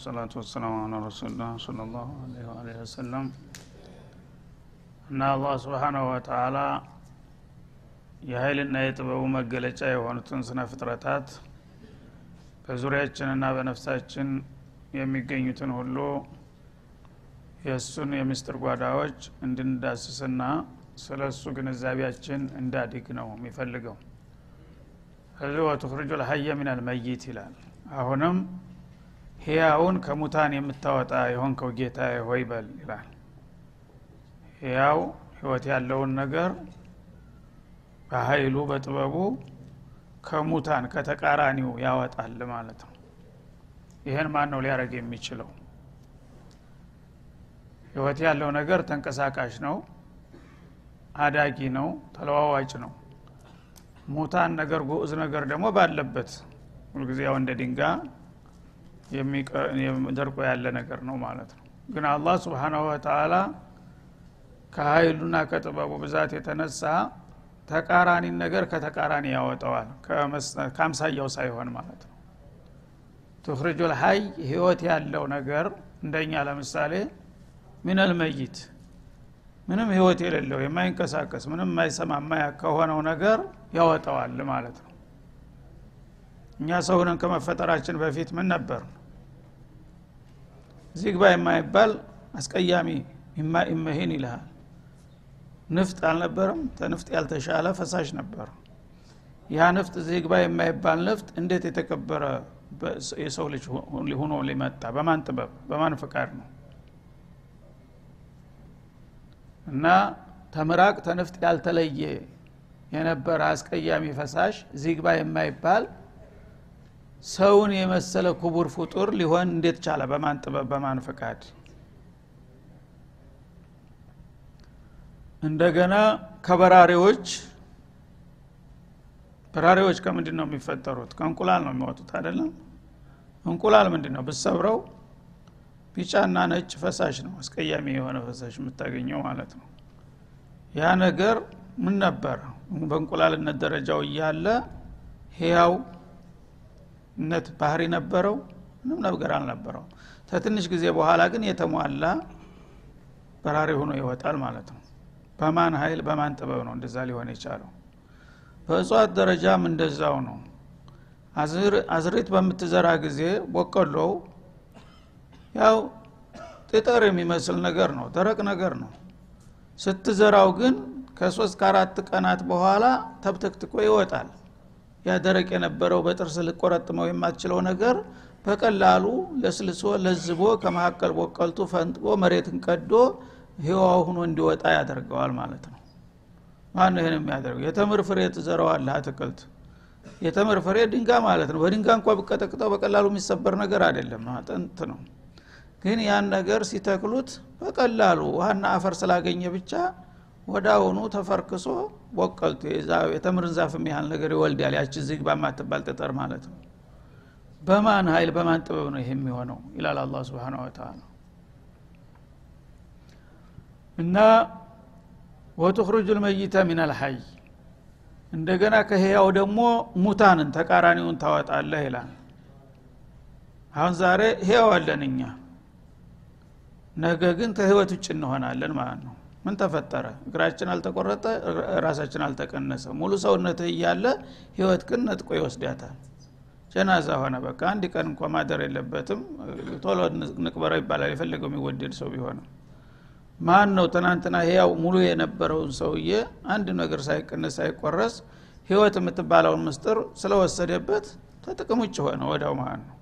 ወሰላቱ ወሰላሙ አላ ረሱሉላህ ሰለላሁ ዐለይሂ ወአሊሂ ወሰለም እና አላህ ስብሓናሁ ወተአላ የኃይልና የጥበቡ መገለጫ የሆኑትን ስነ ፍጥረታት በዙሪያችንና በነፍሳችን የሚገኙትን ሁሉ የእሱን የምስጢር ጓዳዎች እንድንዳስስና ስለ እሱ ግንዛቤያችን እንዳዲግ ነው የሚፈልገው። ከዚህ ወትኽርጁ ልሀየ ምን አልመይት ይላል። አሁንም ህያውን ከሙታን የምታወጣ የሆንከው ጌታ ሆይ በል ይላል። ህያው ህይወት ያለውን ነገር በሀይሉ በጥበቡ ከሙታን ከተቃራኒው ያወጣል ማለት ነው። ይህን ማን ነው ሊያደረግ የሚችለው? ህይወት ያለው ነገር ተንቀሳቃሽ ነው አዳጊ ነው ተለዋዋጭ ነው። ሙታን ነገር ጉዑዝ ነገር ደግሞ ባለበት ሁልጊዜ ያው እንደ ድንጋ ደርቆ ያለ ነገር ነው ማለት ነው። ግን አላህ ስብሓናሁ ወተአላ ከሀይሉና ከጥበቡ ብዛት የተነሳ ተቃራኒን ነገር ከተቃራኒ ያወጠዋል ከአምሳያው ሳይሆን ማለት ነው። ትኽርጁ ልሀይ ህይወት ያለው ነገር እንደኛ ለምሳሌ ሚነል መይት ምንም ህይወት የሌለው የማይንቀሳቀስ ምንም የማይሰማ ማያ ከሆነው ነገር ያወጣዋል ማለት ነው። እኛ ሰውንን ከመፈጠራችን በፊት ምን ነበር ዚግባ የማይባል አስቀያሚ ኢመሂን ይልሃል። ንፍጥ አልነበረም ተንፍጥ ያልተሻለ ፈሳሽ ነበር ያ ንፍጥ ዚግባ የማይባል ንፍጥ እንዴት የተከበረ የሰው ልጅ ሆኖ ሊመጣ? በማን ጥበብ? በማን ፍቃድ ነው? እና ተምራቅ ተንፍጥ ያልተለየ የነበረ አስቀያሚ ፈሳሽ ዚግባ የማይባል ሰውን የመሰለ ክቡር ፍጡር ሊሆን እንዴት ቻለ? በማን ጥበብ በማን ፍቃድ እንደገና ከበራሪዎች በራሪዎች ከምንድን ነው የሚፈጠሩት? ከእንቁላል ነው የሚወጡት አይደለም? እንቁላል ምንድን ነው ብሰብረው ቢጫና ነጭ ፈሳሽ ነው። አስቀያሚ የሆነ ፈሳሽ የምታገኘው ማለት ነው። ያ ነገር ምን ነበር? በእንቁላልነት ደረጃው እያለ ህያው ነት ባህሪ ነበረው ምንም ነገር አልነበረው ተትንሽ ጊዜ በኋላ ግን የተሟላ በራሪ ሆኖ ይወጣል ማለት ነው። በማን ሀይል በማን ጥበብ ነው እንደዛ ሊሆን የቻለው? በእጽዋት ደረጃም እንደዛው ነው። አዝሪት በምትዘራ ጊዜ ቦቀሎው ያው ጥጠር የሚመስል ነገር ነው ደረቅ ነገር ነው። ስትዘራው ግን ከሶስት ከአራት ቀናት በኋላ ተብተክትኮ ይወጣል ያ ደረቅ የነበረው በጥርስ ልቆረጥመው የማትችለው ነገር በቀላሉ ለስልሶ ለዝቦ ከመካከል ቦቀልቱ ፈንጥቆ መሬትን ቀዶ ህዋው ሁኖ እንዲወጣ ያደርገዋል ማለት ነው። ማን ይህን የሚያደርገው? የተምር ፍሬ ትዘረዋለህ አትክልት። የተምር ፍሬ ድንጋ ማለት ነው። በድንጋ እንኳ ብቀጠቅጠው በቀላሉ የሚሰበር ነገር አይደለም። አጥንት ነው። ግን ያን ነገር ሲተክሉት በቀላሉ ውሃና አፈር ስላገኘ ብቻ አሁኑ ተፈርክሶ ቦቀልቱ የተምርን ዛፍ ያህል ነገር ይወልዳል። ያቺ ዝግ በማትባል ጥጠር ማለት ነው። በማን ሀይል በማን ጥበብ ነው ይሄ የሚሆነው? ይላል አላ ስብን ወተላ እና ወትኽሩጁ ልመይተ ሚን አልሐይ እንደገና ከህያው ደግሞ ሙታንን ተቃራኒውን ታወጣለህ ይላል። አሁን ዛሬ ህያው አለን እኛ ነገ ግን ከህይወት ውጭ እንሆናለን ማለት ነው ምን ተፈጠረ? እግራችን አልተቆረጠ ራሳችን አልተቀነሰ ሙሉ ሰውነትህ እያለ ህይወት ግን ነጥቆ ይወስዳታል። ጀናዛ ሆነ። በቃ አንድ ቀን እንኳ ማደር የለበትም። ቶሎ ንቅበረው ይባላል። የፈለገው የሚወደድ ሰው ቢሆንም። ማን ነው ትናንትና ህያው ሙሉ የነበረውን ሰውዬ አንድ ነገር ሳይቀነስ ሳይቆረስ ህይወት የምትባለውን ምስጥር ስለወሰደበት ተጥቅም ውጭ ሆነ። ወዳው ማለት ነው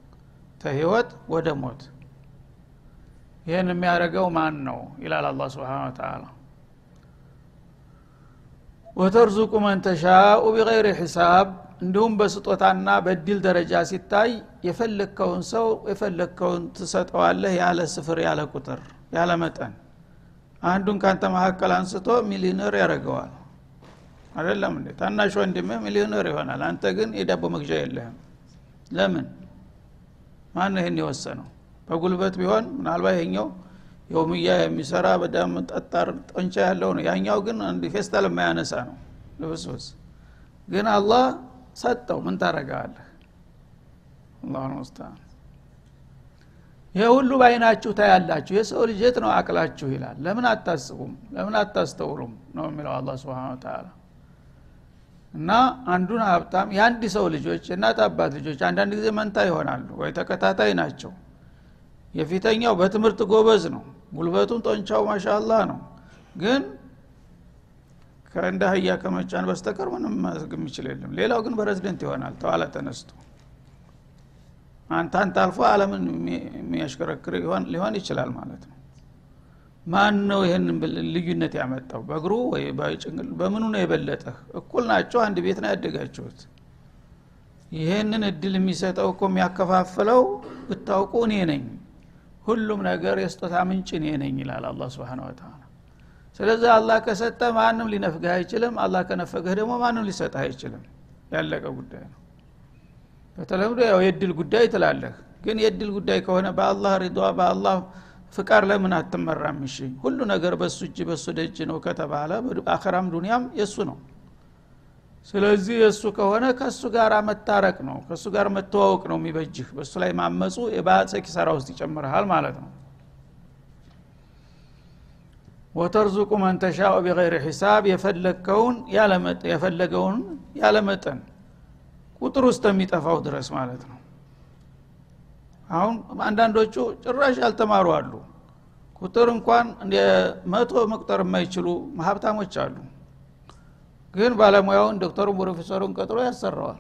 ተህይወት ወደ ሞት ይህን የሚያደርገው ማን ነው ይላል አላ ስብን ተላ ወተርዙቁ መን ተሻኡ ቢገይር ሒሳብ እንዲሁም በስጦታና በእድል ደረጃ ሲታይ የፈለግከውን ሰው የፈለግከውን ትሰጠዋለህ ያለ ስፍር ያለ ቁጥር ያለ መጠን። አንዱን ካንተ መካከል አንስቶ ሚሊዮነር ያደረገዋል አይደለም እንዴ? ታናሽ ወንድምህ ሚሊዮነር ይሆናል። አንተ ግን የዳቦ መግዣ የለህም። ለምን? ማን ይህን የወሰነው በጉልበት ቢሆን ምናልባት ይሄኛው የውምያ የሚሰራ በዳም ጠጣር ጠንቻ ያለው ነው። ያኛው ግን ፌስታል የማያነሳ ነው። ልብስብስ ግን አላህ ሰጠው። ምን ታረጋለህ አላሁ ሙስተዓን ይሄ ሁሉ በአይናችሁ ታያላችሁ። የሰው ልጅ የት ነው አቅላችሁ ይላል። ለምን አታስቡም? ለምን አታስተውሉም? ነው የሚለው አላ ስብን ተላ እና አንዱን ሀብታም የአንድ ሰው ልጆች የእናት አባት ልጆች አንዳንድ ጊዜ መንታ ይሆናሉ ወይ ተከታታይ ናቸው የፊተኛው በትምህርት ጎበዝ ነው። ጉልበቱም ጦንቻው ማሻላ ነው። ግን ከእንደ አህያ ከመጫን በስተቀር ምንም ማድረግ የሚችል የለም። ሌላው ግን በሬዝደንት ይሆናል። ተዋለ ተነስቶ አንተ አልፎ አለምን የሚያሽከረክር ሊሆን ይችላል ማለት ነው። ማን ነው ይህን ልዩነት ያመጣው? በእግሩ ወይ በምኑ ነው የበለጠህ? እኩል ናቸው? አንድ ቤት ነው ያደጋችሁት? ይህንን እድል የሚሰጠው እኮ የሚያከፋፍለው ብታውቁ እኔ ነኝ ሁሉም ነገር የስጦታ ምንጭ እኔ ነኝ ይላል አላ ስብን ወተላ ስለዚህ አላህ ከሰጠ ማንም ሊነፍግህ አይችልም። አላህ ከነፈገህ ደግሞ ማንም ሊሰጥህ አይችልም። ያለቀ ጉዳይ ነው። በተለምዶ ያው የድል ጉዳይ ትላለህ። ግን የድል ጉዳይ ከሆነ በአላህ ሪዷ በአላህ ፍቃድ ለምን አትመራም? እሺ ሁሉ ነገር በሱ እጅ በሱ ደጅ ነው ከተባለ አኸራም ዱኒያም የእሱ ነው ስለዚህ የእሱ ከሆነ ከእሱ ጋር መታረቅ ነው ከእሱ ጋር መተዋወቅ ነው የሚበጅህ። በእሱ ላይ ማመፁ የባሰ ኪሳራ ውስጥ ይጨምርሃል ማለት ነው። ወተርዙቁ መንተሻኡ ቢገይር ሒሳብ የፈለግከውን የፈለገውን ያለመጠን ቁጥር ውስጥ የሚጠፋው ድረስ ማለት ነው። አሁን አንዳንዶቹ ጭራሽ ያልተማሩ አሉ። ቁጥር እንኳን መቶ መቁጠር የማይችሉ ሀብታሞች አሉ ግን ባለሙያውን ዶክተሩን ፕሮፌሰሩን ቀጥሮ ያሰራዋል።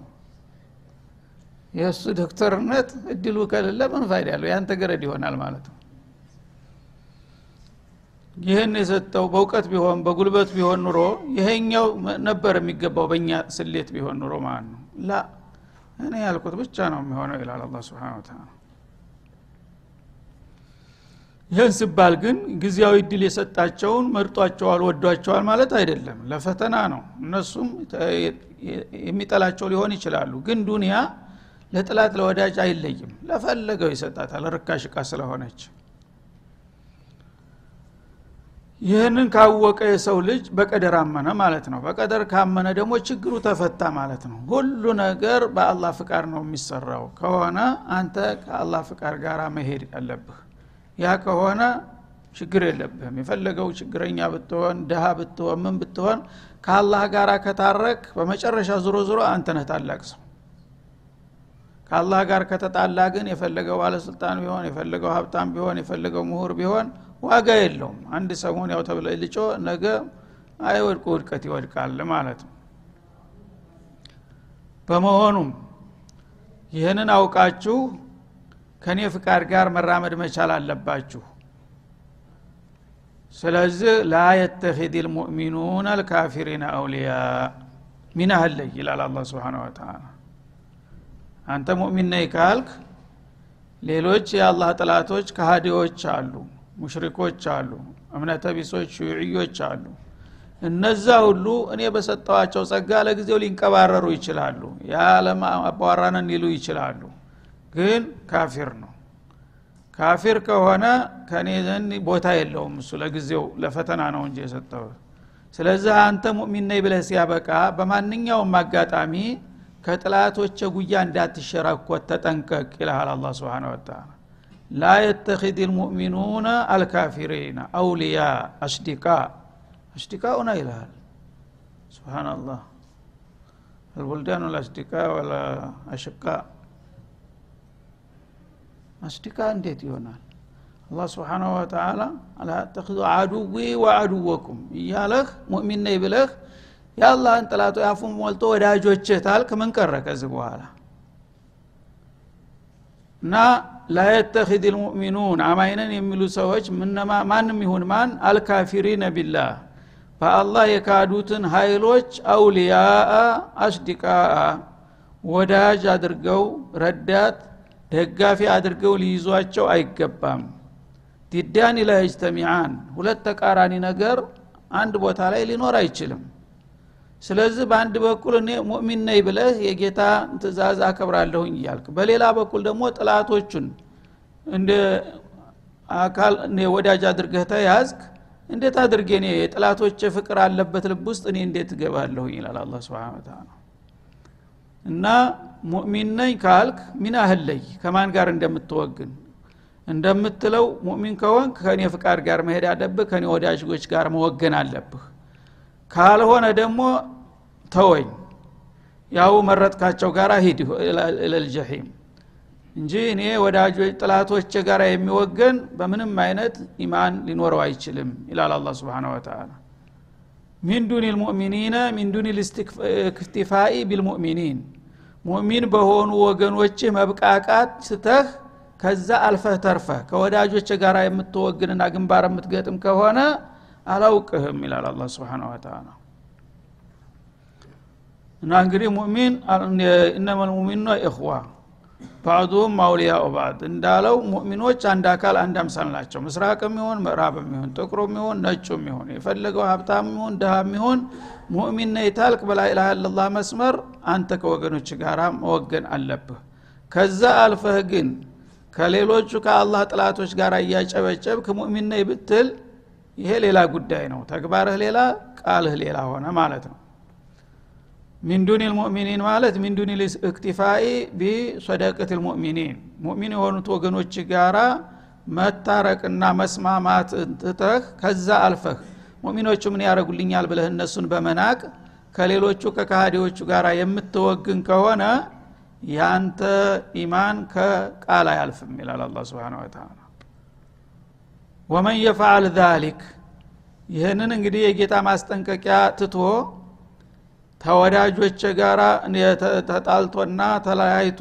የእሱ ዶክተርነት እድሉ ከሌለ ምን ፋይዳ ያለው ያንተ ገረድ ይሆናል ማለት ነው። ይህን የሰጠው በእውቀት ቢሆን በጉልበት ቢሆን ኑሮ ይሄኛው ነበር የሚገባው በእኛ ስሌት ቢሆን ኑሮ ማለት ነው። ላ እኔ ያልኩት ብቻ ነው የሚሆነው ይላል አላ ስብን ተላ ይህን ሲባል ግን ጊዜያዊ እድል የሰጣቸውን መርጧቸዋል ወዷቸዋል ማለት አይደለም። ለፈተና ነው። እነሱም የሚጠላቸው ሊሆን ይችላሉ። ግን ዱንያ ለጥላት ለወዳጅ አይለይም። ለፈለገው ይሰጣታል ርካሽ እቃ ስለሆነች። ይህንን ካወቀ የሰው ልጅ በቀደር አመነ ማለት ነው። በቀደር ካመነ ደግሞ ችግሩ ተፈታ ማለት ነው። ሁሉ ነገር በአላህ ፍቃድ ነው የሚሰራው። ከሆነ አንተ ከአላህ ፍቃድ ጋር መሄድ ያለብህ ያ ከሆነ ችግር የለብህም። የፈለገው ችግረኛ ብትሆን ድሃ ብትሆን ምን ብትሆን ከአላህ ጋር ከታረቅ በመጨረሻ ዙሮ ዙሮ አንተ ታላቅ ሰው። ከአላህ ጋር ከተጣላ ግን የፈለገው ባለስልጣን ቢሆን የፈለገው ሀብታም ቢሆን የፈለገው ምሁር ቢሆን ዋጋ የለውም። አንድ ሰሞን ያው ተብለ ልጮ ነገ አይወድቁ ውድቀት ይወድቃል ማለት ነው። በመሆኑም ይህንን አውቃችሁ ከእኔ ፍቃድ ጋር መራመድ መቻል አለባችሁ። ስለዚህ ላ የተኪድ ልሙእሚኑን አልካፊሪን አውሊያ። ሚና አለይ ይላል አላ ስብን ወተላ አንተ ሙእሚን ነይ ካልክ ሌሎች የአላህ ጥላቶች ከሃዲዎች አሉ ሙሽሪኮች አሉ እምነተ ቢሶች ሹዕዮች አሉ። እነዛ ሁሉ እኔ በሰጠዋቸው ጸጋ ለጊዜው ሊንቀባረሩ ይችላሉ የዓለም አባዋራነን ሊሉ ይችላሉ ግን ካፊር ነው ካፊር ከሆነ ከእኔ ዘንድ ቦታ የለውም እሱ ለጊዜው ለፈተና ነው እንጂ የሰጠው ስለዚህ አንተ ሙእሚን ነይ ብለህ ሲያበቃ በማንኛውም አጋጣሚ ከጥላቶች ጉያ እንዳትሸራኮት ተጠንቀቅ ይልሃል አላ ስብን ወተላ ላ የተኪድ ልሙእሚኑነ አልካፊሪነ አውልያ አሽዲቃ አሽዲቃኡና ይልሃል ስብናላህ البلدان الأصدقاء ولا أشقاء አስዲቃ እንዴት ይሆናል? አላህ ስብሓናሁ ወተላ አላ ተኪዙ አዱዊ ወአዱወኩም እያለህ ሙእሚን ነይ ብለህ የአላህን ጥላቶ ያፉን ሞልቶ ወዳጆችህ ታልክ ምን ቀረ ከዚህ በኋላ? እና ላየተኪድ ልሙእሚኑን አማይነን የሚሉ ሰዎች ማንም ይሁን ማን አልካፊሪነ ቢላህ በአላህ የካዱትን ሀይሎች አውልያአ አስዲቃአ ወዳጅ አድርገው ረዳት ደጋፊ አድርገው ሊይዟቸው አይገባም። ዲዳን ላ ይጅተሚዓን ሁለት ተቃራኒ ነገር አንድ ቦታ ላይ ሊኖር አይችልም። ስለዚህ በአንድ በኩል እኔ ሙእሚን ነኝ ብለህ የጌታ ትእዛዝ አከብራለሁኝ እያልክ በሌላ በኩል ደግሞ ጥላቶቹን እንደ አካል ወዳጅ አድርገህ ተያዝክ እንዴት አድርጌ እኔ የጥላቶች ፍቅር አለበት ልብ ውስጥ እኔ እንዴት እገባለሁኝ? ይላል አላ ስብን ተላ እና ሙእሚን ነኝ ካልክ ሚና ህለይ ከማን ጋር እንደምትወግን? እንደምትለው ሙእሚን ከሆንክ ከእኔ ፍቃድ ጋር መሄድ አለብህ ከእኔ ወዳጆች ጋር መወገን አለብህ። ካልሆነ ደግሞ ተወኝ። ያው መረጥካቸው ጋር ሂድ እለልጀሒም እንጂ እኔ ወዳጆች ጥላቶች ጋር የሚወገን በምንም አይነት ኢማን ሊኖረው አይችልም ይላል አላ ስብን ወተላ ሚን ዱኒ ልሙእሚኒነ ሚን ዱኒ ልስትክቲፋኢ ቢልሙእሚኒን ሙእሚን በሆኑ ወገኖች መብቃቃት ስተህ ከዛ አልፈህ ተርፈህ ከወዳጆች ጋር የምትወግንና ግንባር የምትገጥም ከሆነ አላውቅህም ይላል አላ ስብን ወተላ እና እንግዲህ ሙእሚን እነመ ልሙሚኑና ኢኽዋ ባዕዱም አውሊያኡ ባዕድ እንዳለው ሙእሚኖች አንድ አካል አንድ አምሳል ናቸው። ምስራቅም ይሁን ምዕራብም ይሁን ጥቁሩም ይሁን ነጩም ይሁን የፈለገው ሀብታም ይሁን ድሃም ይሁን ሙእሚን ነህ ታልክ በላኢላሃ መስመር አንተ ከወገኖች ጋር መወገን አለብህ። ከዛ አልፈህ ግን ከሌሎቹ ከአላህ ጥላቶች ጋር እያጨበጨብክ ሙእሚን ነህ ብትል ይሄ ሌላ ጉዳይ ነው። ተግባርህ ሌላ ቃልህ ሌላ ሆነ ማለት ነው ሚን ዱኒ ልሙእሚኒን ማለት ሚን ዱኒ ልእክቲፋኢ ቢሶደቅት ልሙእሚኒን። ሙእሚን የሆኑት ወገኖች ጋራ መታረቅና መስማማት ትተህ ከዛ አልፈህ ሙእሚኖቹ ምን ያደረጉልኛል ብለህ እነሱን በመናቅ ከሌሎቹ ከካሃዲዎቹ ጋር የምትወግን ከሆነ ያንተ ኢማን ከቃል አያልፍም ይላል አላ ስብን ወተላ ወመን የፈዓል ዛሊክ ይህንን እንግዲህ የጌታ ማስጠንቀቂያ ትቶ ተወዳጆች ጋር ተጣልቶና ተለያይቶ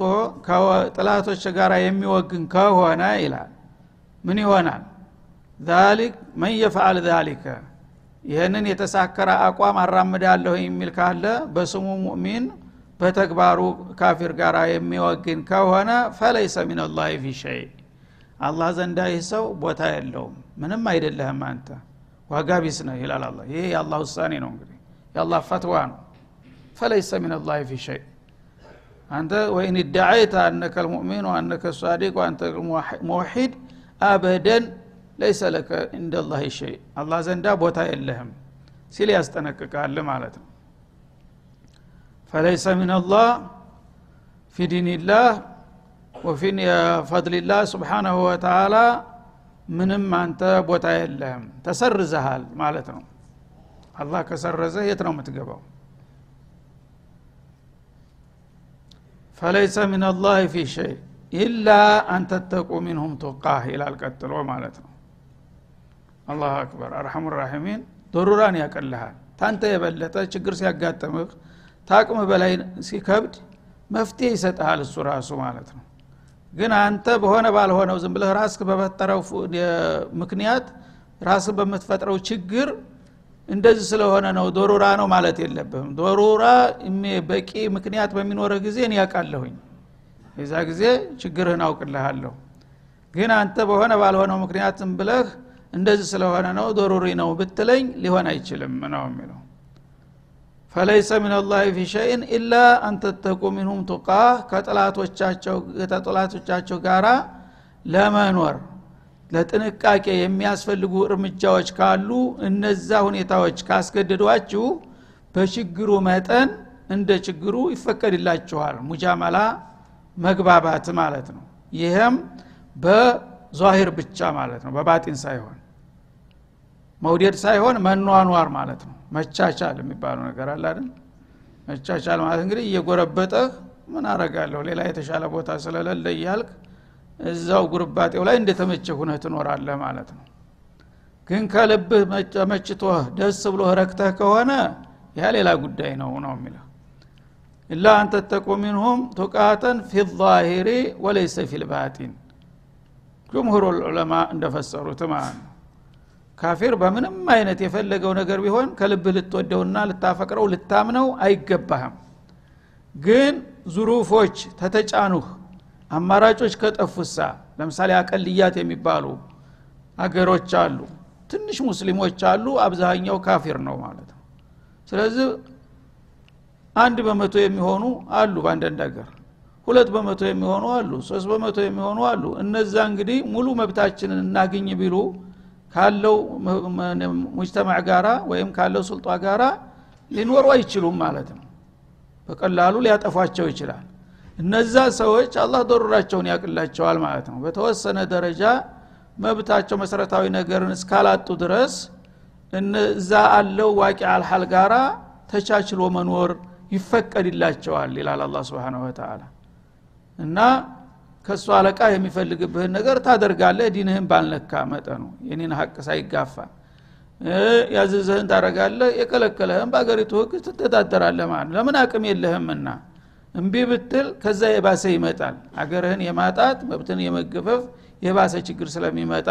ጥላቶች ጋር የሚወግን ከሆነ ይላል። ምን ይሆናል? ዛሊክ መን የፈዓል ዛሊከ? ይህንን የተሳከረ አቋም አራምዳለሁ የሚል ካለ በስሙ ሙእሚን በተግባሩ ካፊር ጋር የሚወግን ከሆነ ፈለይሰ ምን ላህ ፊ ሸይ። አላህ ዘንዳ ይህ ሰው ቦታ የለውም። ምንም አይደለህም አንተ። ዋጋ ቢስ ነህ ይላል አላ ይሄ የአላህ ውሳኔ ነው እንግዲህ። የአላህ ፈትዋ ነው ፈለይሰ ምን ፊ ሸይ አንተ ወይን ዳዓይተ አነከ ልሙእሚን ወአነከ ሳዲቅ ወአንተ ሙወሒድ አበደን ለይሰ ለከ እንደ ላህ ሸይ አላህ ዘንዳ ቦታ የለህም ሲል ያስጠነቅቃል ማለት ነው ፈለይሰ ምን ላህ ፊ ዲንላህ ወፊ ፈድልላህ ስብሓናሁ ወተላ ምንም አንተ ቦታ የለህም ተሰርዘሃል ማለት ነው አላህ ከሰረዘ የት ነው የምትገባው ፈለይሰ ምን ላህ ፊ ሸይ ኢላ አንተተቁ ሚንሁም ቱቃህ ይላል ቀጥሎ ማለት ነው። አላሁ አክበር። አርሐሙ ራሒሚን ዶሩራን ያቀልሃል። ታንተ የበለጠ ችግር ሲያጋጥምህ ታቅም በላይ ሲከብድ መፍትሄ ይሰጠሃል እሱ ራሱ ማለት ነው። ግን አንተ በሆነ ባልሆነው ዝም ብለህ ራስህ በፈጠረው ምክንያት ራስህ በምትፈጥረው ችግር እንደዚህ ስለሆነ ነው። ዶሩራ ነው ማለት የለብህም። ዶሩራ በቂ ምክንያት በሚኖርህ ጊዜ እኔ ያውቃለሁኝ የዛ ጊዜ ችግርህን አውቅልሃለሁ። ግን አንተ በሆነ ባልሆነው ምክንያት ዝም ብለህ እንደዚህ ስለሆነ ነው ዶሩሪ ነው ብትለኝ ሊሆን አይችልም ነው የሚለው። ፈለይሰ ምን ላህ ፊ ሸይን ኢላ አንተተቁ ሚንሁም ቱቃህ ከጠላቶቻቸው ጋራ ለመኖር ለጥንቃቄ የሚያስፈልጉ እርምጃዎች ካሉ እነዛ ሁኔታዎች ካስገደዷችሁ በችግሩ መጠን እንደ ችግሩ ይፈቀድላችኋል። ሙጃመላ መግባባት ማለት ነው። ይህም በዛሂር ብቻ ማለት ነው በባጢን ሳይሆን መውደድ ሳይሆን መኗኗር ማለት ነው። መቻቻል የሚባለው ነገር አለ አይደል? መቻቻል ማለት እንግዲህ እየጎረበጠህ ምን አረጋለሁ ሌላ የተሻለ ቦታ ስለሌለ እያልክ እዛው ጉርባጤው ላይ እንደተመቸ ሁነህ ትኖራለህ ማለት ነው። ግን ከልብህ መችቶህ ደስ ብሎህ ረክተህ ከሆነ ያ ሌላ ጉዳይ ነው ነው የሚለው። ኢላ አን ተተቁ ሚንሁም ቱቃተን ፊ ዛሂሪ ወለይሰ ፊ ልባጢን ጅምሁር ዑለማ እንደፈሰሩት ማለት ነው። ካፊር በምንም አይነት የፈለገው ነገር ቢሆን ከልብህ ልትወደውና ልታፈቅረው ልታምነው አይገባህም። ግን ዙሩፎች ተተጫኑህ አማራጮች ከጠፉሳ ለምሳሌ አቀልያት የሚባሉ አገሮች አሉ። ትንሽ ሙስሊሞች አሉ አብዛኛው ካፊር ነው ማለት ነው። ስለዚህ አንድ በመቶ የሚሆኑ አሉ በአንዳንድ ሀገር ሁለት በመቶ የሚሆኑ አሉ ሶስት በመቶ የሚሆኑ አሉ። እነዛ እንግዲህ ሙሉ መብታችንን እናግኝ ቢሉ ካለው ሙጅተማዕ ጋራ ወይም ካለው ስልጧ ጋራ ሊኖሩ አይችሉም ማለት ነው። በቀላሉ ሊያጠፏቸው ይችላል እነዛ ሰዎች አላህ ዶሩራቸውን ያቅላቸዋል ማለት ነው። በተወሰነ ደረጃ መብታቸው መሰረታዊ ነገርን እስካላጡ ድረስ እዛ አለው ዋቂ አልሐል ጋራ ተቻችሎ መኖር ይፈቀድላቸዋል ይላል አላ ስብን ወተላ እና ከእሱ አለቃ የሚፈልግብህን ነገር ታደርጋለህ ዲንህን ባልነካ መጠኑ የኔን ሀቅ ሳይጋፋ። ያዘዘህን ታደረጋለህ የከለከለህን በአገሪቱ ህግ ትተዳደራለህ ማለት ለምን አቅም የለህምና እምቢ ብትል ከዛ የባሰ ይመጣል። አገርህን የማጣት መብትን የመገፈፍ የባሰ ችግር ስለሚመጣ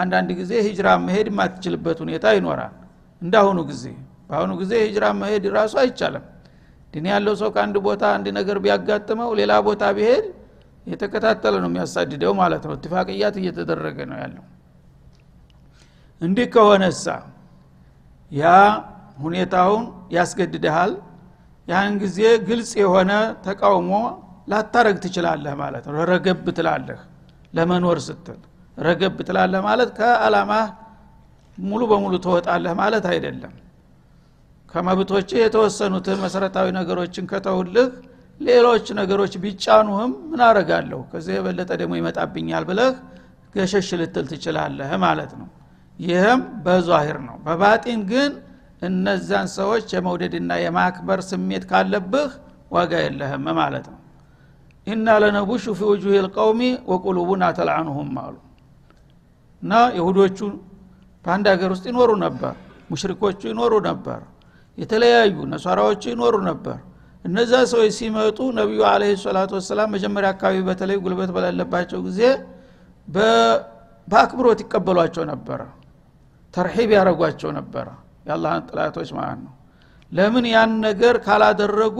አንዳንድ ጊዜ ሂጅራ መሄድ የማትችልበት ሁኔታ ይኖራል። እንዳሁኑ ጊዜ በአሁኑ ጊዜ ሂጅራ መሄድ ራሱ አይቻልም። ድን ያለው ሰው ከአንድ ቦታ አንድ ነገር ቢያጋጥመው ሌላ ቦታ ቢሄድ የተከታተለ ነው የሚያሳድደው ማለት ነው። ትፋቅያት እየተደረገ ነው ያለው። እንዲህ ከሆነሳ ያ ሁኔታውን ያስገድድሃል ያን ጊዜ ግልጽ የሆነ ተቃውሞ ላታረግ ትችላለህ ማለት ነው። ረገብ ትላለህ ለመኖር ስትል። ረገብ ትላለህ ማለት ከአላማ ሙሉ በሙሉ ትወጣለህ ማለት አይደለም። ከመብቶች የተወሰኑትን መሰረታዊ ነገሮችን ከተውልህ ሌሎች ነገሮች ቢጫኑህም ምን አረጋለሁ ከዚህ የበለጠ ደግሞ ይመጣብኛል ብለህ ገሸሽ ልትል ትችላለህ ማለት ነው። ይህም በዛሂር ነው። በባጢን ግን እነዛን ሰዎች የመውደድና የማክበር ስሜት ካለብህ ዋጋ የለህም ማለት ነው። ኢና ለነቡሹ ፊ ውጁህ ልቀውሚ ወቁሉቡና ተልዓኑሁም አሉ። እና የሁዶቹ በአንድ ሀገር ውስጥ ይኖሩ ነበር ሙሽሪኮቹ ይኖሩ ነበር የተለያዩ ነሷራዎቹ ይኖሩ ነበር። እነዛ ሰዎች ሲመጡ ነቢዩ አለ ሰላቱ ወሰላም መጀመሪያ አካባቢ በተለይ ጉልበት በሌለባቸው ጊዜ በአክብሮት ይቀበሏቸው ነበረ ተርሒብ ያደረጓቸው ነበረ የአላህን ጥላቶች ማለት ነው። ለምን ያን ነገር ካላደረጉ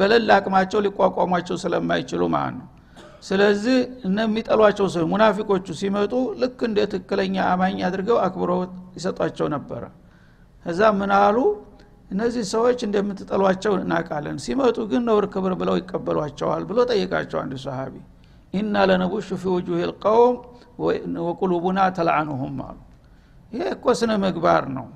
በሌላ አቅማቸው ሊቋቋሟቸው ስለማይችሉ ማለት ነው። ስለዚህ እነሚጠሏቸው ሰው ሙናፊቆቹ ሲመጡ ልክ እንደ ትክክለኛ አማኝ አድርገው አክብሮት ይሰጧቸው ነበረ። ከዛ ምን አሉ? እነዚህ ሰዎች እንደምትጠሏቸው እናቃለን ሲመጡ ግን ነውር ክብር ብለው ይቀበሏቸዋል ብሎ ጠይቃቸው አንድ ሰሃቢ። ኢና ለነቡሹ ፊ ውጁህ ልቀውም ወቁሉቡና ተልዓኑሁም አሉ። ይሄ እኮ ስነ ምግባር ነው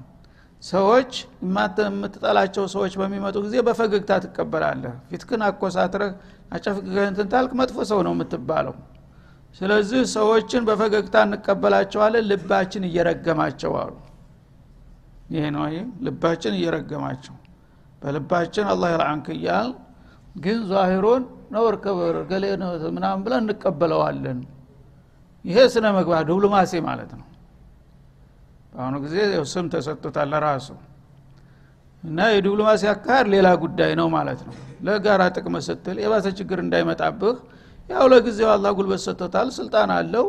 ሰዎች የምትጠላቸው ሰዎች በሚመጡ ጊዜ በፈገግታ ትቀበላለህ። ፊትክን አኮሳትረህ አጨፍቅህ እንትን ታልክ መጥፎ ሰው ነው የምትባለው። ስለዚህ ሰዎችን በፈገግታ እንቀበላቸዋለን ልባችን እየረገማቸው አሉ። ይሄ ነው ልባችን እየረገማቸው። በልባችን አላህ ይልዓንክ እያል ግን ዛሂሩን ነውር ክብር ገሌ ምናምን ብለን እንቀበለዋለን። ይሄ ስነ ምግባር ዲፕሎማሲ ማለት ነው በአሁኑ ጊዜ ስም ተሰጥቶታል ለራሱ እና የዲፕሎማሲ አካሄድ ሌላ ጉዳይ ነው ማለት ነው። ለጋራ ጥቅም ስትል የባሰ ችግር እንዳይመጣብህ ያው ለጊዜው አላ ጉልበት ሰጥቶታል ስልጣን አለው።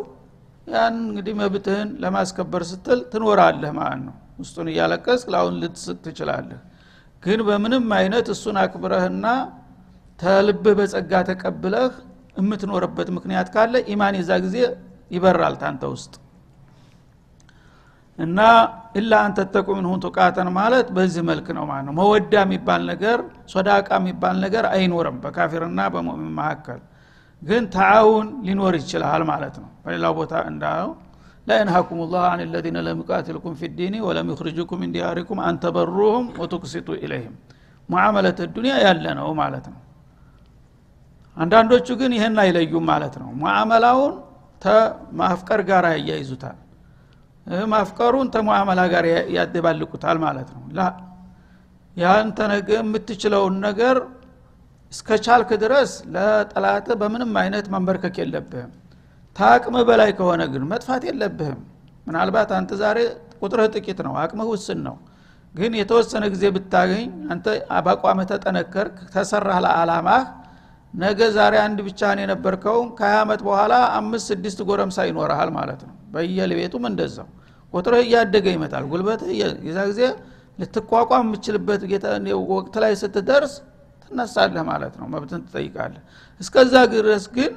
ያን እንግዲህ መብትህን ለማስከበር ስትል ትኖራለህ ማለት ነው። ውስጡን እያለቀስ ለአሁን ልትስቅ ትችላለህ። ግን በምንም አይነት እሱን አክብረህና ተልብህ በጸጋ ተቀብለህ የምትኖርበት ምክንያት ካለ ኢማን የዛ ጊዜ ይበራል ታንተ ውስጥ እና إلا أن تتقوا منهم تقاة ማለት በዚህ መልክ ነው ማለት ነው። مودة የሚባል ነገር صداقة የሚባል ነገር አይኖርም በካፊርና በሙእሚን መካከል። ግን تعاون ሊኖር ይችላል ማለት ነው። በሌላው ቦታ እንዳለው لا ينهاكم الله عن الذين لم يقاتلوكم في الدين ولم يخرجوكم من دياركم أن تبروهم وتقسطوا إليهم። ሙዓመለት ዱኒያ ያለ ነው ማለት ነው። አንዳንዶቹ ግን ይህን አይለዩም ማለት ነው። ሙዓመላውን ተማፍቀር ጋር ያያይዙታል ማፍቀሩን ተሙዓመላ ጋር ያደባልቁታል ማለት ነው። ላ ያንተ የምትችለውን ነገር እስከ ቻልክ ድረስ ለጠላት በምንም አይነት መንበርከክ የለብህም። ታቅምህ በላይ ከሆነ ግን መጥፋት የለብህም። ምናልባት አንተ ዛሬ ቁጥርህ ጥቂት ነው አቅምህ ውስን ነው። ግን የተወሰነ ጊዜ ብታገኝ አንተ በአቋምህ ተጠነከርክ ተሰራህ ለአላማህ ነገ ዛሬ አንድ ብቻህን የነበርከውም ከሀያ ዓመት በኋላ አምስት ስድስት ጎረምሳ ይኖረሃል ማለት ነው በየልቤቱም እንደዛው። ቁጥርህ እያደገ ይመጣል። ጉልበትህ የዛ ጊዜ ልትቋቋም የምችልበት ወቅት ላይ ስትደርስ ትነሳለህ ማለት ነው። መብትን ትጠይቃለህ። እስከዛ ድረስ ግን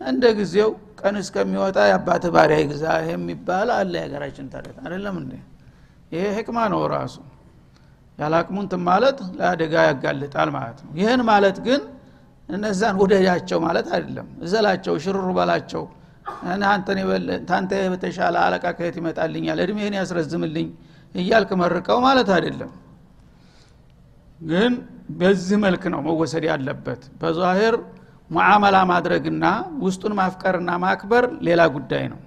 እንደ ጊዜው ቀን እስከሚወጣ የአባት ባሪያ ይግዛ የሚባል አለ የሀገራችን ታሪክ። አይደለም እንዴ? ይሄ ህክማ ነው ራሱ። ያላቅሙንትን ማለት ለአደጋ ያጋልጣል ማለት ነው። ይህን ማለት ግን እነዛን ውደዳቸው ማለት አይደለም። እዘላቸው ሽሩሩ በላቸው ታንተ በተሻለ አለቃ ከየት ይመጣልኛል? እድሜህን ያስረዝምልኝ እያልክ መርቀው ማለት አይደለም። ግን በዚህ መልክ ነው መወሰድ ያለበት። በዛሂር ሙዓመላ ማድረግና ውስጡን ማፍቀርና ማክበር ሌላ ጉዳይ ነው።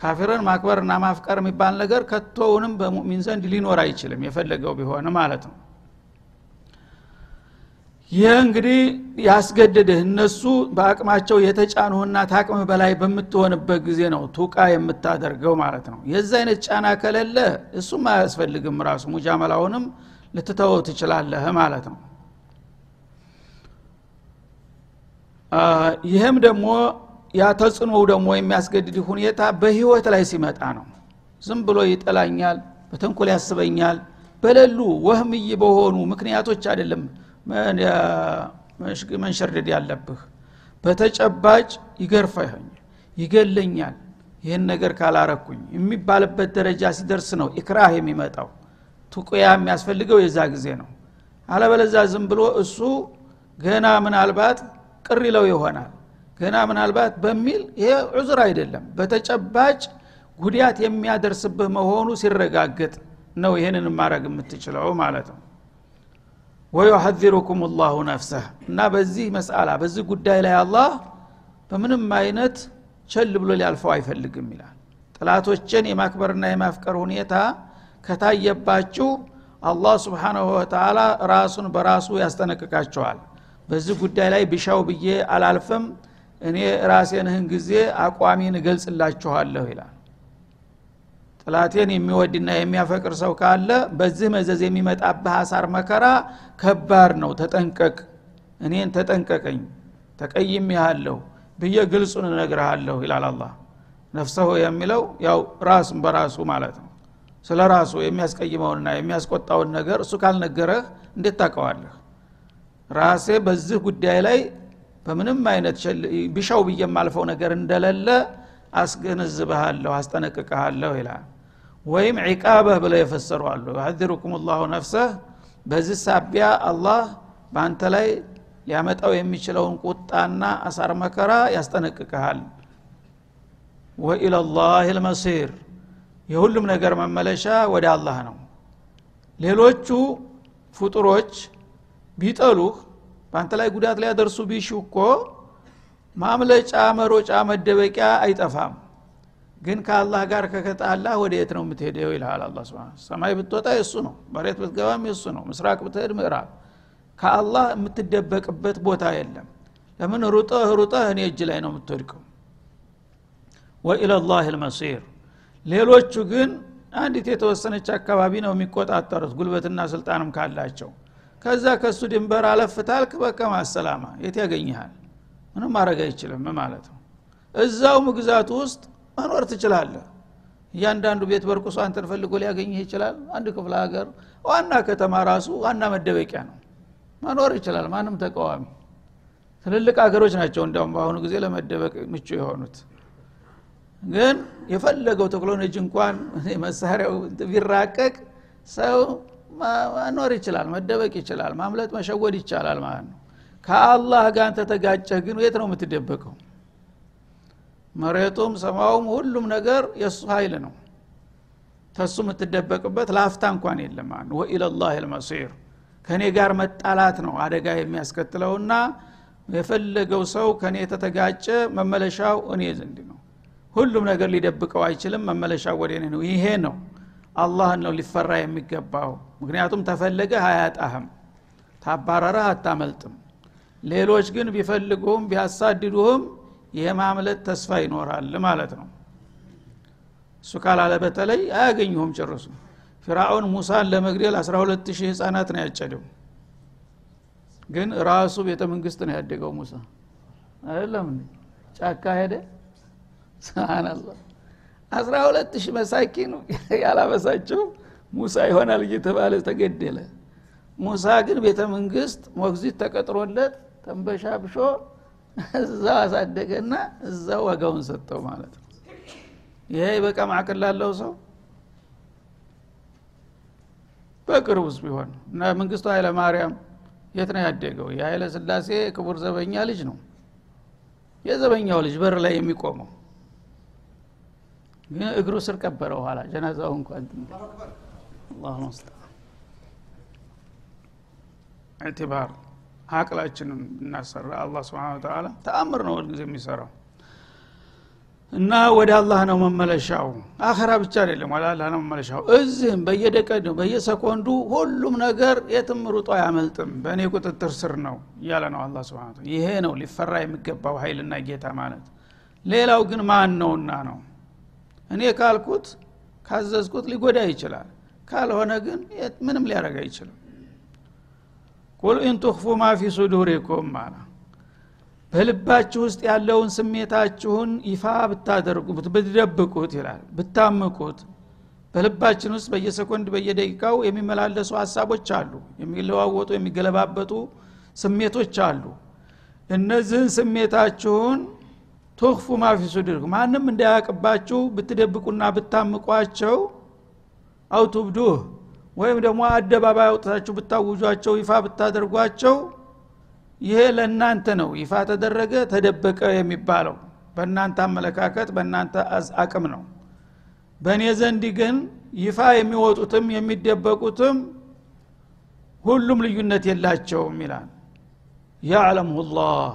ካፊርን ማክበርና ማፍቀር የሚባል ነገር ከቶውንም በሙእሚን ዘንድ ሊኖር አይችልም የፈለገው ቢሆን ማለት ነው ይህ እንግዲህ ያስገደድህ እነሱ በአቅማቸው የተጫኑህና ታቅም በላይ በምትሆንበት ጊዜ ነው ቱቃ የምታደርገው ማለት ነው። የዚ አይነት ጫና ከሌለ እሱም አያስፈልግም ራሱ ሙጃመላውንም ልትተወው ትችላለህ ማለት ነው። ይህም ደግሞ ያ ተጽዕኖው ደግሞ የሚያስገድድ ሁኔታ በህይወት ላይ ሲመጣ ነው። ዝም ብሎ ይጠላኛል በተንኮል ያስበኛል በሌሉ ወህምይ በሆኑ ምክንያቶች አይደለም መንሸርደድ ያለብህ? በተጨባጭ ይገርፈኝ ይገለኛል። ይህን ነገር ካላረኩኝ የሚባልበት ደረጃ ሲደርስ ነው ኢክራህ የሚመጣው። ቱቁያ የሚያስፈልገው የዛ ጊዜ ነው። አለበለዛ ዝም ብሎ እሱ ገና ምናልባት ቅር ይለው ይሆናል። ገና ምናልባት በሚል ይሄ ዑዝር አይደለም። በተጨባጭ ጉዳት የሚያደርስብህ መሆኑ ሲረጋገጥ ነው ይህንን ማድረግ የምትችለው ማለት ነው ወዩሐذሩኩም ላሁ ነፍሰህ። እና በዚህ መስአላ በዚህ ጉዳይ ላይ አላህ በምንም አይነት ቸል ብሎ ሊያልፈው አይፈልግም ይላል። ጥላቶችን የማክበርና የማፍቀር ሁኔታ ከታየባችሁ አላህ ስብሓናሁ ወተላ ራሱን በራሱ ያስጠነቅቃቸዋል። በዚህ ጉዳይ ላይ ብሻው ብዬ አላልፍም። እኔ ራሴንህን ጊዜ አቋሚን እገልጽላችኋለሁ ይላል ጥላቴን የሚወድና የሚያፈቅር ሰው ካለ በዚህ መዘዝ የሚመጣብህ አሳር መከራ ከባድ ነው። ተጠንቀቅ። እኔን ተጠንቀቀኝ። ተቀይም ያለሁ ብዬ ግልጹን እነግርሃለሁ ይላል አላ ነፍሰሁ የሚለው ያው ራሱን በራሱ ማለት ነው። ስለ ራሱ የሚያስቀይመውንና የሚያስቆጣውን ነገር እሱ ካልነገረህ እንዴት ታውቀዋለህ? ራሴ በዚህ ጉዳይ ላይ በምንም አይነት ቢሻው ብዬ የማልፈው ነገር እንደሌለ አስገነዝብሃለሁ አስጠነቅቀሃለሁ ይላል ወይም ዒቃበህ ብለው የፈሰሩ አሉ። ዩሐذሩኩም ላሁ ነፍሰህ በዚህ ሳቢያ አላህ በአንተ ላይ ሊያመጣው የሚችለውን ቁጣና አሳር መከራ ያስጠነቅቀሃል ወኢለላህ ልመሲር የሁሉም ነገር መመለሻ ወደ አላህ ነው። ሌሎቹ ፍጡሮች ቢጠሉህ በአንተ ላይ ጉዳት ሊያደርሱ ቢሹ እኮ ማምለጫ መሮጫ መደበቂያ አይጠፋም ግን ከአላህ ጋር ከከጣላህ ወደ የት ነው የምትሄደው? ይልሃል አላ ስብን ሰማይ ብትወጣ የእሱ ነው መሬት ብትገባም የእሱ ነው ምስራቅ ብትሄድ ምዕራብ። ከአላህ የምትደበቅበት ቦታ የለም። ለምን? ሩጠህ ሩጠህ እኔ እጅ ላይ ነው የምትወድቀው። ወኢለላህ ልመሲር። ሌሎቹ ግን አንዲት የተወሰነች አካባቢ ነው የሚቆጣጠሩት ጉልበትና ስልጣንም ካላቸው። ከዛ ከእሱ ድንበር አለፍታልክ በቃ ማሰላማ የት ያገኝሃል? ምንም ማድረግ አይችልም ማለት ነው። እዛው ግዛቱ ውስጥ መኖር ትችላለህ። እያንዳንዱ ቤት በርቁሶ አንተን ፈልጎ ሊያገኝህ ይችላል። አንድ ክፍለ ሀገር ዋና ከተማ ራሱ ዋና መደበቂያ ነው። መኖር ይችላል ማንም ተቃዋሚ። ትልልቅ ሀገሮች ናቸው እንዲያውም በአሁኑ ጊዜ ለመደበቅ ምቹ የሆኑት። ግን የፈለገው ቴክኖሎጂ እንኳን መሳሪያው ቢራቀቅ ሰው መኖር ይችላል መደበቅ ይችላል ማምለጥ መሸወድ ይቻላል ማለት ነው። ከአላህ ጋር ተተጋጨህ ግን የት ነው የምትደበቀው መሬቱም ሰማውም ሁሉም ነገር የእሱ ኃይል ነው። ተሱ የምትደበቅበት ለአፍታ እንኳን የለም። ወኢለላህ ልመሲር ከእኔ ጋር መጣላት ነው አደጋ የሚያስከትለውና የፈለገው ሰው ከእኔ የተተጋጨ መመለሻው እኔ ዘንድ ነው። ሁሉም ነገር ሊደብቀው አይችልም መመለሻው ወደ እኔ ነው። ይሄ ነው አላህን ነው ሊፈራ የሚገባው። ምክንያቱም ተፈለገህ አያጣህም ታባረረህ አታመልጥም። ሌሎች ግን ቢፈልጉህም ቢያሳድዱህም የማምለጥ ተስፋ ይኖራል ማለት ነው። እሱ ካላለ በተለይ አያገኙሁም ጭርሱ ፊራውን ሙሳን ለመግደል 12 ሺህ ህፃናት ነው ያጨደው። ግን ራሱ ቤተ መንግስት ነው ያደገው ሙሳ። አይደለም ጫካ ሄደ? ስብናላህ አስራ ሁለት መሳኪን ያላበሳቸው። ሙሳ ይሆናል እየተባለ ተገደለ። ሙሳ ግን ቤተ መንግስት ሞግዚት ተቀጥሮለት ተንበሻብሾ እዛው አሳደገና እዛው ዋጋውን ሰጠው ማለት ነው። ይሄ በቃ ማዕቅል ላለው ሰው በቅርብ ውስጥ ቢሆን እና መንግስቱ ኃይለ ማርያም የት ነው ያደገው? የኃይለ ስላሴ ክቡር ዘበኛ ልጅ ነው። የዘበኛው ልጅ በር ላይ የሚቆመው። ግን እግሩ ስር ቀበረው ኋላ ጀናዛው እንኳን አላሁ ሙስተዓን ኢዕትባር አቅላችንን እናሰራ። አላ ስብን ተላ ተአምር ነው ጊዜ የሚሰራው። እና ወደ አላህ ነው መመለሻው። አኸራ ብቻ አይደለም ወደ አላህ ነው መመለሻው። እዚህም በየደቀዱ በየሰኮንዱ ሁሉም ነገር የትም ሩጦ አያመልጥም። በእኔ ቁጥጥር ስር ነው እያለ ነው አላ ስብን ይሄ ነው ሊፈራ የሚገባው ኃይልና ጌታ ማለት። ሌላው ግን ማን ነውና ነው? እኔ ካልኩት ካዘዝኩት ሊጎዳ ይችላል። ካልሆነ ግን ምንም ሊያደረግ አይችልም قل إن تخفوا ما صدوركم አላ በልባችሁ ውስጥ ያለውን ስሜታችሁን ይፋ ብታደርጉት ብትደብቁት ይላል ብታምቁት በልባችን ውስጥ በየሰኮንድ በየደቂቃው የሚመላለሱ ሀሳቦች አሉ የሚለዋወጡ የሚገለባበጡ ስሜቶች አሉ። እነዚህን ስሜታችሁን تخفوا ما في صدوركم ማንም እንዳያቅባችሁ ብትደብቁና ብታምቋቸው አውቱብዱህ ወይም ደግሞ አደባባይ አውጥታችሁ ብታውጇቸው ይፋ ብታደርጓቸው ይሄ ለእናንተ ነው። ይፋ ተደረገ ተደበቀ የሚባለው በእናንተ አመለካከት በእናንተ አቅም ነው። በእኔ ዘንድ ግን ይፋ የሚወጡትም የሚደበቁትም ሁሉም ልዩነት የላቸውም ይላል። ያዕለምሁ ላህ።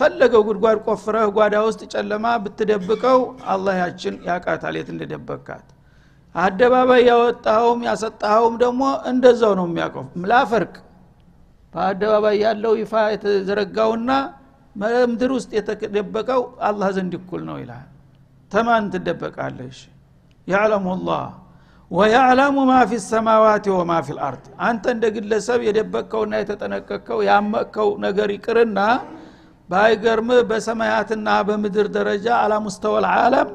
ፈለገው ጉድጓድ ቆፍረህ ጓዳ ውስጥ ጨለማ ብትደብቀው አላህ ያችን ያቃታል። የት እንደደበካት አደባባይ ያወጣኸውም ያሰጣኸውም ደግሞ እንደዛው ነው የሚያውቀው ላፈርቅ። በአደባባይ ያለው ይፋ የተዘረጋውና ምድር ውስጥ የተደበቀው አላህ ዘንድ እኩል ነው ይላል። ተማን ትደበቃለሽ ያዕለሙ ላህ ወያዕለሙ ማ ፊ ሰማዋት ወማ ፊ ልአርድ። አንተ እንደ ግለሰብ የደበቅከውና የተጠነቀቅከው ያመቅከው ነገር ይቅርና ባይገርምህ በሰማያትና በምድር ደረጃ አላሙስተወል ዓለም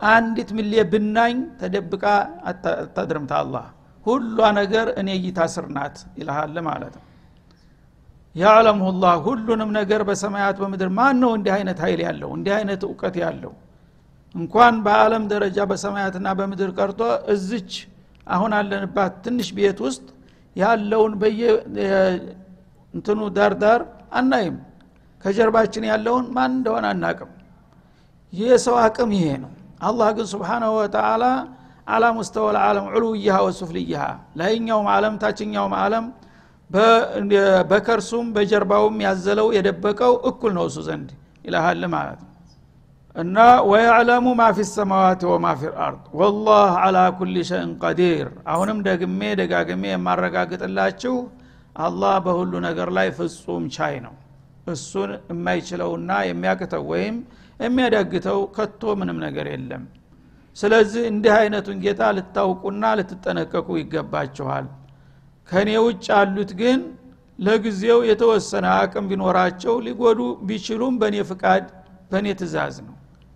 አንዲት ሚሌ ብናኝ ተደብቃ አታድርምታ አላህ። ሁሏ ነገር እኔ እይታ ስር ናት ይልሃል ማለት ነው። ያዕለምሁ ላህ ሁሉንም ነገር በሰማያት በምድር ማን ነው እንዲህ አይነት ኃይል ያለው? እንዲህ አይነት እውቀት ያለው? እንኳን በአለም ደረጃ በሰማያትና በምድር ቀርቶ እዝች አሁን አለንባት ትንሽ ቤት ውስጥ ያለውን በየ እንትኑ ዳርዳር አናይም። ከጀርባችን ያለውን ማን እንደሆነ አናቅም። ይህ ሰው አቅም ይሄ ነው አላህ ግን ስብሓናሁ ወተላ አላ ሙስተወል ዓለም ዑሉውያሃ ወሱፍልያሃ ላይኛውም ዓለም ታችኛውም ዓለም በከርሱም በጀርባውም ያዘለው የደበቀው እኩል ነው እሱ ዘንድ ይልሃል ማለት ነው። እና ወያዕለሙ ማ ፊ ሰማዋት ወማ ፊ ልአርድ ወላህ አላ ኩል ሸይን ቀዲር። አሁንም ደግሜ ደጋግሜ የማረጋግጥላችሁ አላህ በሁሉ ነገር ላይ ፍጹም ቻይ ነው። እሱን የማይችለውና የሚያቅተው ወይም የሚያዳግተው ከቶ ምንም ነገር የለም። ስለዚህ እንዲህ አይነቱን ጌታ ልታውቁና ልትጠነቀቁ ይገባችኋል። ከእኔ ውጭ ያሉት ግን ለጊዜው የተወሰነ አቅም ቢኖራቸው ሊጎዱ ቢችሉም በእኔ ፍቃድ በእኔ ትእዛዝ ነው።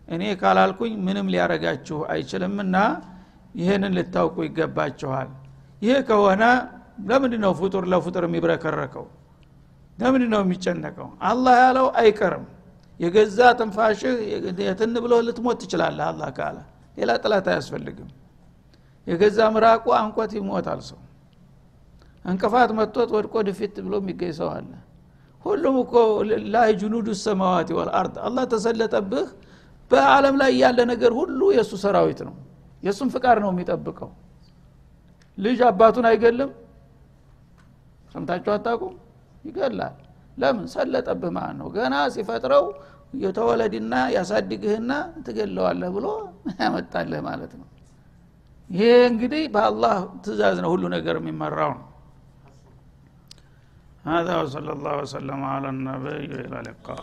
እኔ ካላልኩኝ ምንም ሊያረጋችሁ አይችልምና ይህንን ልታውቁ ይገባችኋል። ይህ ከሆነ ለምንድ ነው ፍጡር ለፍጡር የሚብረከረከው? ለምንድ ነው የሚጨነቀው? አላህ ያለው አይቀርም የገዛ ትንፋሽህ የትን ብሎ ልትሞት ትችላለህ አላህ ካለ ሌላ ጥላት አያስፈልግም። የገዛ ምራቁ አንቆት ይሞታል ሰው። እንቅፋት መጥቶት ወድቆ ድፊት ብሎ የሚገኝ ሰው አለ። ሁሉም እኮ ላይ ጅኑዱ ሰማዋት ወልአርድ አላህ ተሰለጠብህ። በአለም ላይ ያለ ነገር ሁሉ የእሱ ሰራዊት ነው። የእሱም ፍቃድ ነው የሚጠብቀው። ልጅ አባቱን አይገልም። ሰምታችሁ አታቁም ይገላል ለምን ሰለጠብህ ማለት ነው ገና ሲፈጥረው የተወለድና ያሳድግህና ትገለዋለህ ብሎ ያመጣልህ ማለት ነው ይሄ እንግዲህ በአላህ ትእዛዝ ነው ሁሉ ነገር የሚመራው ነው هذا وصلى الله وسلم على النبي وإلى اللقاء